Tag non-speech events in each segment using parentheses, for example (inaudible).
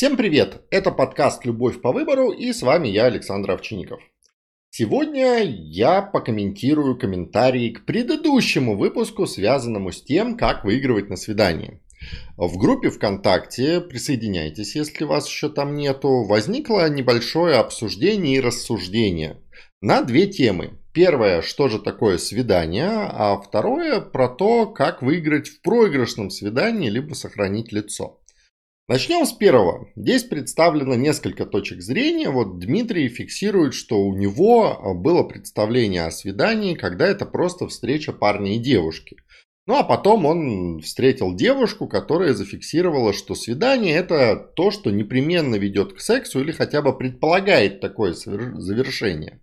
Всем привет! Это подкаст «Любовь по выбору» и с вами я, Александр Овчинников. Сегодня я покомментирую комментарии к предыдущему выпуску, связанному с тем, как выигрывать на свидании. В группе ВКонтакте, присоединяйтесь, если вас еще там нету, возникло небольшое обсуждение и рассуждение на две темы. Первое, что же такое свидание, а второе про то, как выиграть в проигрышном свидании, либо сохранить лицо. Начнем с первого. Здесь представлено несколько точек зрения. Вот Дмитрий фиксирует, что у него было представление о свидании, когда это просто встреча парня и девушки. Ну а потом он встретил девушку, которая зафиксировала, что свидание это то, что непременно ведет к сексу или хотя бы предполагает такое завершение.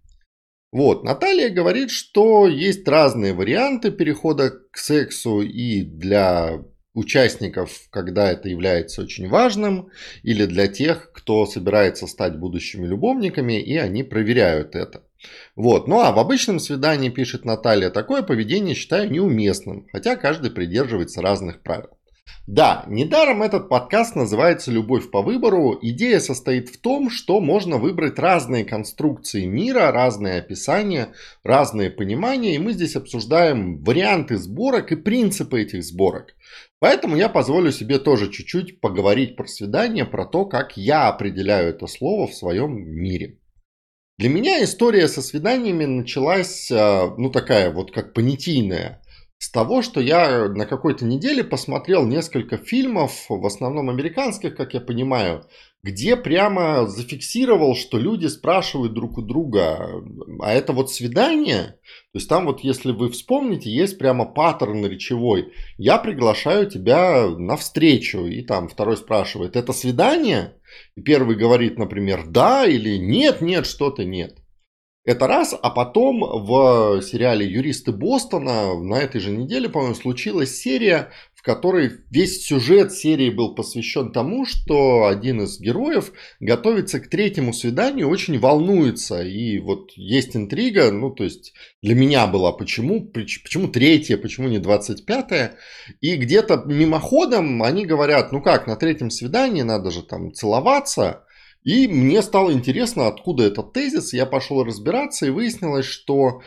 Вот, Наталья говорит, что есть разные варианты перехода к сексу и для участников, когда это является очень важным, или для тех, кто собирается стать будущими любовниками, и они проверяют это. Вот. Ну а в обычном свидании, пишет Наталья, такое поведение считаю неуместным, хотя каждый придерживается разных правил. Да, недаром этот подкаст называется «Любовь по выбору». Идея состоит в том, что можно выбрать разные конструкции мира, разные описания, разные понимания, и мы здесь обсуждаем варианты сборок и принципы этих сборок. Поэтому я позволю себе тоже чуть-чуть поговорить про свидание, про то, как я определяю это слово в своем мире. Для меня история со свиданиями началась, э, ну такая вот как понятийная с того, что я на какой-то неделе посмотрел несколько фильмов, в основном американских, как я понимаю, где прямо зафиксировал, что люди спрашивают друг у друга, а это вот свидание? То есть там вот, если вы вспомните, есть прямо паттерн речевой. Я приглашаю тебя на встречу, и там второй спрашивает, это свидание? И первый говорит, например, да или нет, нет, что-то нет. Это раз, а потом в сериале «Юристы Бостона» на этой же неделе, по-моему, случилась серия, в которой весь сюжет серии был посвящен тому, что один из героев готовится к третьему свиданию, очень волнуется. И вот есть интрига, ну, то есть для меня была, почему, почему третье, почему не двадцать пятое. И где-то мимоходом они говорят, ну как, на третьем свидании надо же там целоваться, и мне стало интересно, откуда этот тезис. Я пошел разбираться и выяснилось, что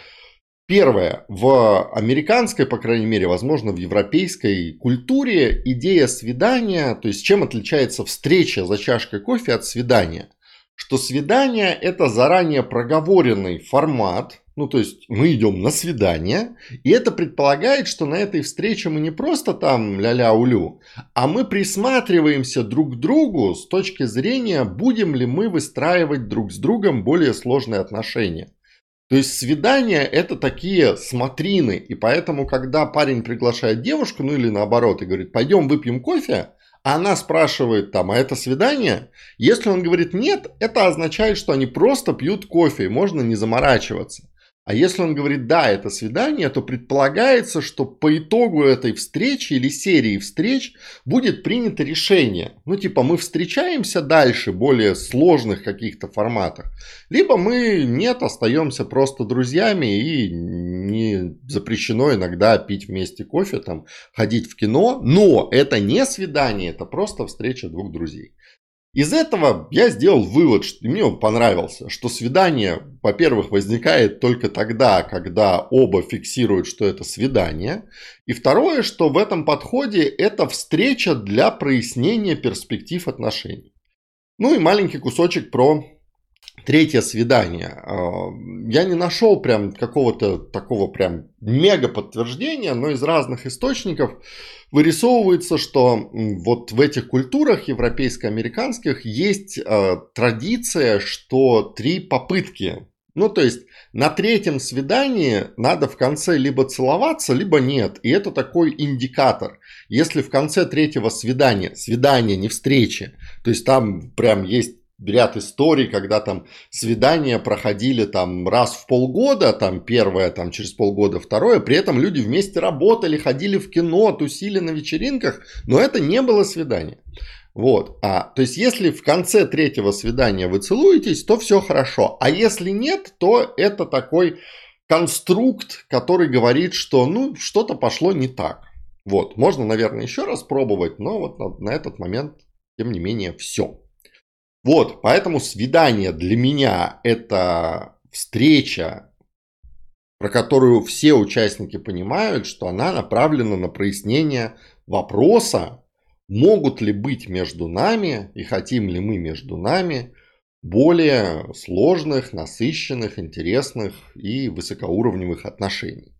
Первое. В американской, по крайней мере, возможно, в европейской культуре идея свидания, то есть чем отличается встреча за чашкой кофе от свидания? Что свидание это заранее проговоренный формат, ну, то есть мы идем на свидание, и это предполагает, что на этой встрече мы не просто там ля-ля-улю, а мы присматриваемся друг к другу с точки зрения, будем ли мы выстраивать друг с другом более сложные отношения. То есть свидания это такие смотрины, и поэтому, когда парень приглашает девушку, ну или наоборот, и говорит, пойдем выпьем кофе, она спрашивает там, а это свидание? Если он говорит нет, это означает, что они просто пьют кофе, и можно не заморачиваться. А если он говорит, да, это свидание, то предполагается, что по итогу этой встречи или серии встреч будет принято решение. Ну, типа, мы встречаемся дальше, более сложных каких-то форматах. Либо мы нет, остаемся просто друзьями и не запрещено иногда пить вместе кофе, там, ходить в кино. Но это не свидание, это просто встреча двух друзей. Из этого я сделал вывод, что мне он понравился, что свидание, во-первых, возникает только тогда, когда оба фиксируют, что это свидание. И второе, что в этом подходе это встреча для прояснения перспектив отношений. Ну и маленький кусочек про третье свидание. А, я не нашел прям какого-то такого прям мега подтверждения, но из разных источников вырисовывается, что вот в этих культурах европейско-американских есть э, традиция, что три попытки. Ну, то есть на третьем свидании надо в конце либо целоваться, либо нет. И это такой индикатор. Если в конце третьего свидания, свидания, не встречи, то есть там прям есть ряд историй, когда там свидания проходили там раз в полгода, там первое, там через полгода второе, при этом люди вместе работали, ходили в кино, тусили на вечеринках, но это не было свидание. Вот, а, то есть если в конце третьего свидания вы целуетесь, то все хорошо, а если нет, то это такой конструкт, который говорит, что ну что-то пошло не так. Вот, можно, наверное, еще раз пробовать, но вот на, на этот момент, тем не менее, все. Вот, поэтому свидание для меня это встреча, про которую все участники понимают, что она направлена на прояснение вопроса, могут ли быть между нами и хотим ли мы между нами более сложных, насыщенных, интересных и высокоуровневых отношений.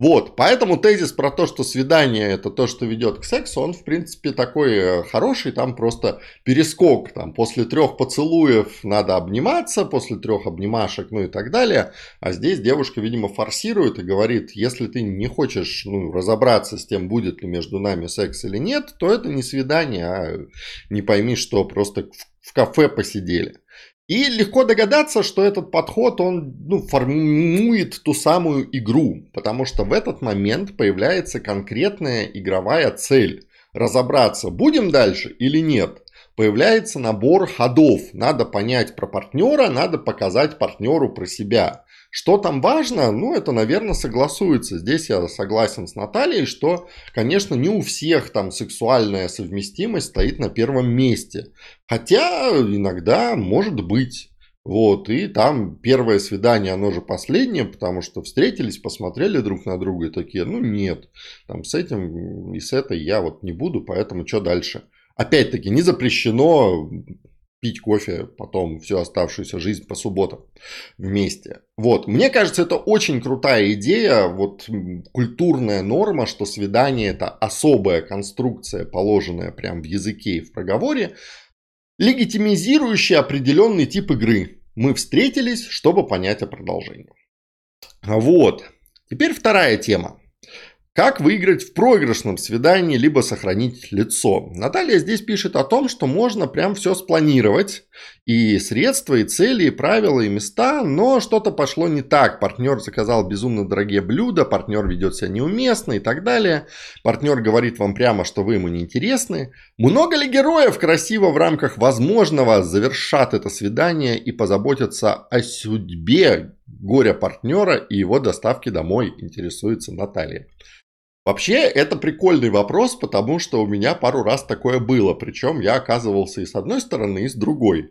Вот, поэтому тезис про то, что свидание это то, что ведет к сексу, он, в принципе, такой э, хороший, там просто перескок, там после трех поцелуев надо обниматься, после трех обнимашек, ну и так далее, а здесь девушка, видимо, форсирует и говорит, если ты не хочешь ну, разобраться с тем, будет ли между нами секс или нет, то это не свидание, а не пойми, что просто в кафе посидели. И легко догадаться, что этот подход, он ну, формирует ту самую игру, потому что в этот момент появляется конкретная игровая цель. Разобраться, будем дальше или нет. Появляется набор ходов. Надо понять про партнера, надо показать партнеру про себя. Что там важно? Ну, это, наверное, согласуется. Здесь я согласен с Натальей, что, конечно, не у всех там сексуальная совместимость стоит на первом месте. Хотя иногда может быть. Вот, и там первое свидание, оно же последнее, потому что встретились, посмотрели друг на друга и такие, ну нет, там с этим и с этой я вот не буду, поэтому что дальше? Опять-таки, не запрещено пить кофе потом всю оставшуюся жизнь по субботам вместе. Вот, мне кажется, это очень крутая идея, вот культурная норма, что свидание это особая конструкция, положенная прям в языке и в проговоре, легитимизирующая определенный тип игры. Мы встретились, чтобы понять о продолжении. Вот. Теперь вторая тема. Как выиграть в проигрышном свидании, либо сохранить лицо? Наталья здесь пишет о том, что можно прям все спланировать, и средства, и цели, и правила, и места, но что-то пошло не так. Партнер заказал безумно дорогие блюда, партнер ведет себя неуместно и так далее. Партнер говорит вам прямо, что вы ему не интересны. Много ли героев красиво в рамках возможного завершат это свидание и позаботятся о судьбе горя партнера и его доставки домой, интересуется Наталья. Вообще, это прикольный вопрос, потому что у меня пару раз такое было. Причем я оказывался и с одной стороны, и с другой.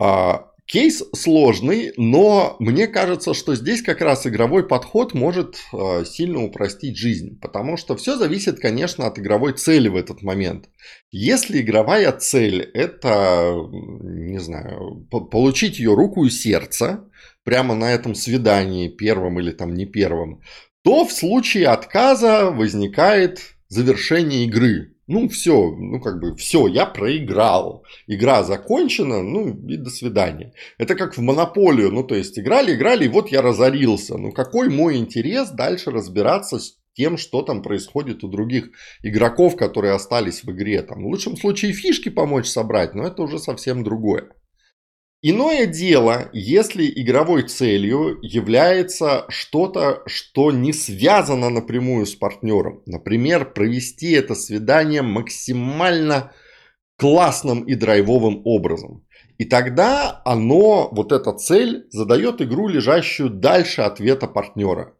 А, кейс сложный, но мне кажется, что здесь как раз игровой подход может а, сильно упростить жизнь. Потому что все зависит, конечно, от игровой цели в этот момент. Если игровая цель это, не знаю, получить ее руку и сердце, прямо на этом свидании, первом или там не первом, то в случае отказа возникает завершение игры. Ну, все, ну, как бы, все, я проиграл. Игра закончена, ну, и до свидания. Это как в монополию, ну, то есть, играли, играли, и вот я разорился. Ну, какой мой интерес дальше разбираться с тем, что там происходит у других игроков, которые остались в игре. Там, в лучшем случае фишки помочь собрать, но это уже совсем другое. Иное дело, если игровой целью является что-то, что не связано напрямую с партнером. Например, провести это свидание максимально классным и драйвовым образом. И тогда оно, вот эта цель, задает игру, лежащую дальше ответа партнера.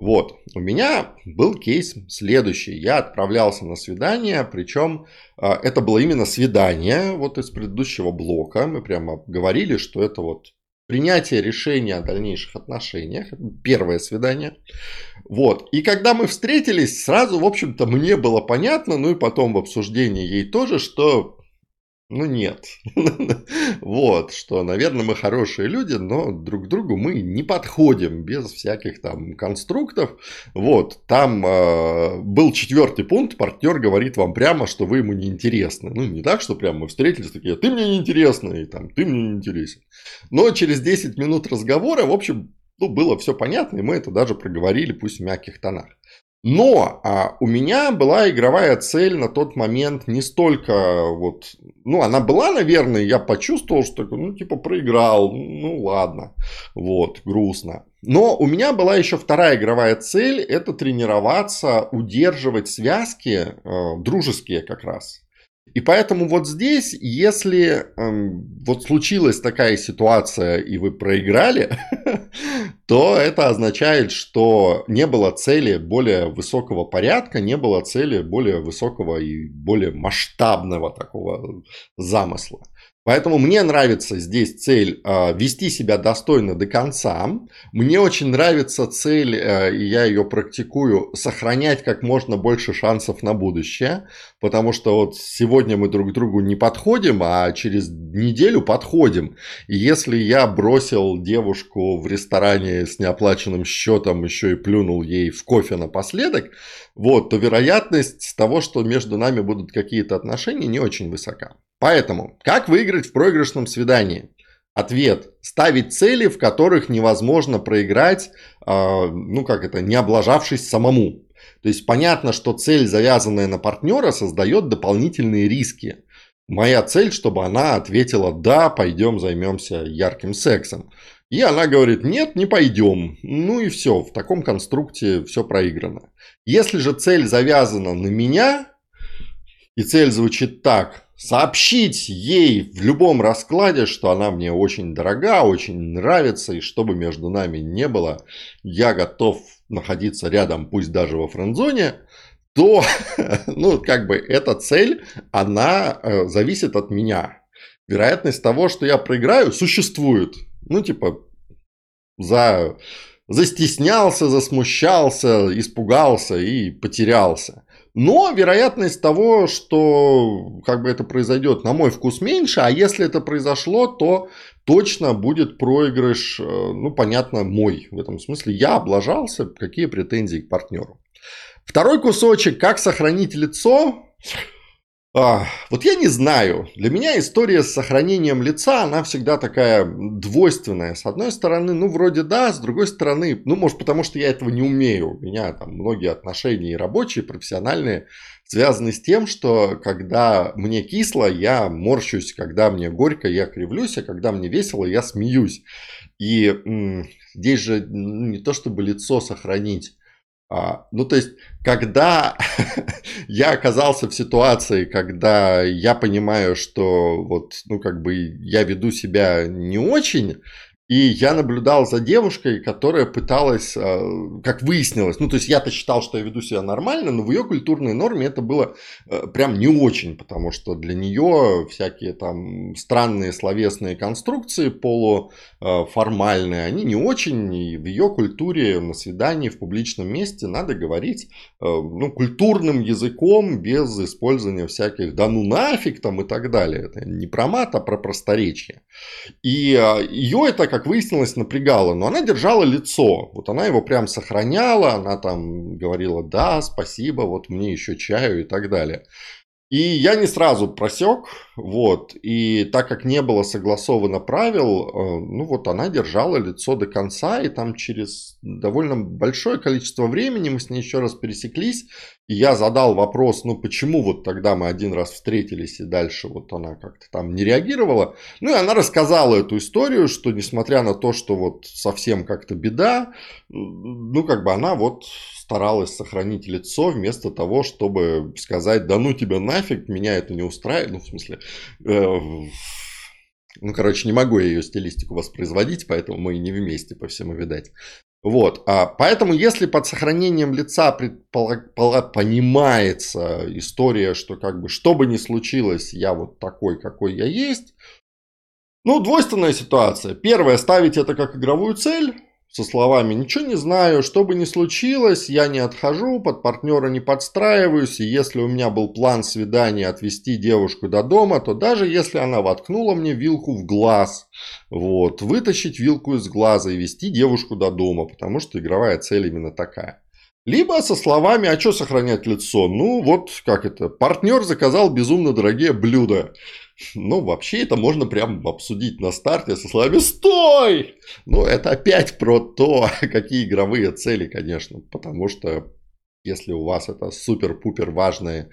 Вот, у меня был кейс следующий. Я отправлялся на свидание, причем а, это было именно свидание вот из предыдущего блока. Мы прямо говорили, что это вот принятие решения о дальнейших отношениях. Первое свидание. Вот. И когда мы встретились, сразу, в общем-то, мне было понятно, ну и потом в обсуждении ей тоже, что ну нет. (laughs) вот, что, наверное, мы хорошие люди, но друг к другу мы не подходим без всяких там конструктов. Вот, там э, был четвертый пункт, партнер говорит вам прямо, что вы ему не интересны. Ну, не так, что прямо мы встретились такие, ты мне не интересный, и там, ты мне не интересен. Но через 10 минут разговора, в общем, ну, было все понятно, и мы это даже проговорили, пусть в мягких тонах. Но а, у меня была игровая цель на тот момент не столько вот, ну она была, наверное, я почувствовал, что ну типа проиграл, ну ладно, вот грустно. Но у меня была еще вторая игровая цель, это тренироваться, удерживать связки э, дружеские как раз. И поэтому вот здесь, если эм, вот случилась такая ситуация и вы проиграли, (laughs) то это означает, что не было цели более высокого порядка, не было цели более высокого и более масштабного такого замысла. Поэтому мне нравится здесь цель э, вести себя достойно до конца. Мне очень нравится цель, э, и я ее практикую, сохранять как можно больше шансов на будущее. Потому что вот сегодня мы друг другу не подходим, а через неделю подходим. И если я бросил девушку в ресторане с неоплаченным счетом, еще и плюнул ей в кофе напоследок, вот, то вероятность того, что между нами будут какие-то отношения, не очень высока. Поэтому, как выиграть в проигрышном свидании? Ответ. Ставить цели, в которых невозможно проиграть, э, ну как это, не облажавшись самому. То есть понятно, что цель, завязанная на партнера, создает дополнительные риски. Моя цель, чтобы она ответила, да, пойдем займемся ярким сексом. И она говорит, нет, не пойдем. Ну и все, в таком конструкте все проиграно. Если же цель завязана на меня, и цель звучит так, сообщить ей в любом раскладе, что она мне очень дорога, очень нравится, и чтобы между нами не было, я готов находиться рядом, пусть даже во френдзоне, то, (laughs) ну, как бы, эта цель, она э, зависит от меня. Вероятность того, что я проиграю, существует. Ну, типа, за... застеснялся, засмущался, испугался и потерялся. Но вероятность того, что как бы это произойдет, на мой вкус меньше, а если это произошло, то точно будет проигрыш, э, ну, понятно, мой. В этом смысле я облажался, какие претензии к партнеру. Второй кусочек, как сохранить лицо. А, вот я не знаю. Для меня история с сохранением лица, она всегда такая двойственная. С одной стороны, ну, вроде да, с другой стороны, ну, может, потому что я этого не умею. У меня там многие отношения и рабочие, и профессиональные связаны с тем, что когда мне кисло, я морщусь, когда мне горько, я кривлюсь, а когда мне весело, я смеюсь. И м- здесь же ну, не то, чтобы лицо сохранить, а, ну, то есть, когда (laughs) я оказался в ситуации, когда я понимаю, что вот, ну, как бы я веду себя не очень, и я наблюдал за девушкой, которая пыталась, а, как выяснилось, ну то есть я-то считал, что я веду себя нормально, но в ее культурной норме это было э, прям не очень, потому что для нее всякие там странные словесные конструкции полуформальные, они не очень, и в ее культуре на свидании в публичном месте надо говорить э, ну, культурным языком без использования всяких да ну нафиг там и так далее. Это не про мат, а про просторечие. И ее это как выяснилось, напрягало, но она держала лицо. Вот она его прям сохраняла, она там говорила, да, спасибо, вот мне еще чаю и так далее. И я не сразу просек, вот, и так как не было согласовано правил, э, ну вот она держала лицо до конца, и там через довольно большое количество времени мы с ней еще раз пересеклись, и я задал вопрос, ну почему вот тогда мы один раз встретились, и дальше вот она как-то там не реагировала, ну и она рассказала эту историю, что несмотря на то, что вот совсем как-то беда, ну как бы она вот старалась сохранить лицо вместо того, чтобы сказать, да ну тебя нафиг, меня это не устраивает. Ну, в смысле, э, ну, короче, не могу я ее стилистику воспроизводить, поэтому мы и не вместе, по всему видать. Вот, а поэтому если под сохранением лица понимается история, что как бы что бы ни случилось, я вот такой, какой я есть, ну, двойственная ситуация. Первое, ставить это как игровую цель, со словами «Ничего не знаю, что бы ни случилось, я не отхожу, под партнера не подстраиваюсь, и если у меня был план свидания отвезти девушку до дома, то даже если она воткнула мне вилку в глаз, вот, вытащить вилку из глаза и вести девушку до дома, потому что игровая цель именно такая». Либо со словами «А что сохранять лицо?» Ну, вот как это, партнер заказал безумно дорогие блюда. Ну, вообще это можно прям обсудить на старте со словами «Стой!» Ну, это опять про то, (laughs) какие игровые цели, конечно. Потому что если у вас это супер-пупер важные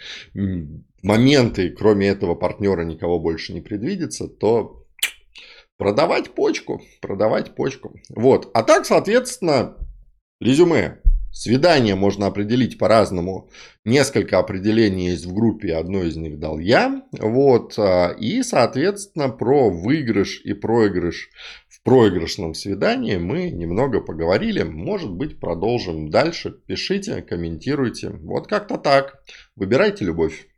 моменты, кроме этого партнера никого больше не предвидится, то продавать почку, продавать почку. Вот. А так, соответственно, резюме. Свидание можно определить по-разному. Несколько определений есть в группе, одно из них дал я. Вот. А, и, соответственно, про выигрыш и проигрыш в проигрышном свидании мы немного поговорили. Может быть, продолжим дальше. Пишите, комментируйте. Вот как-то так. Выбирайте любовь.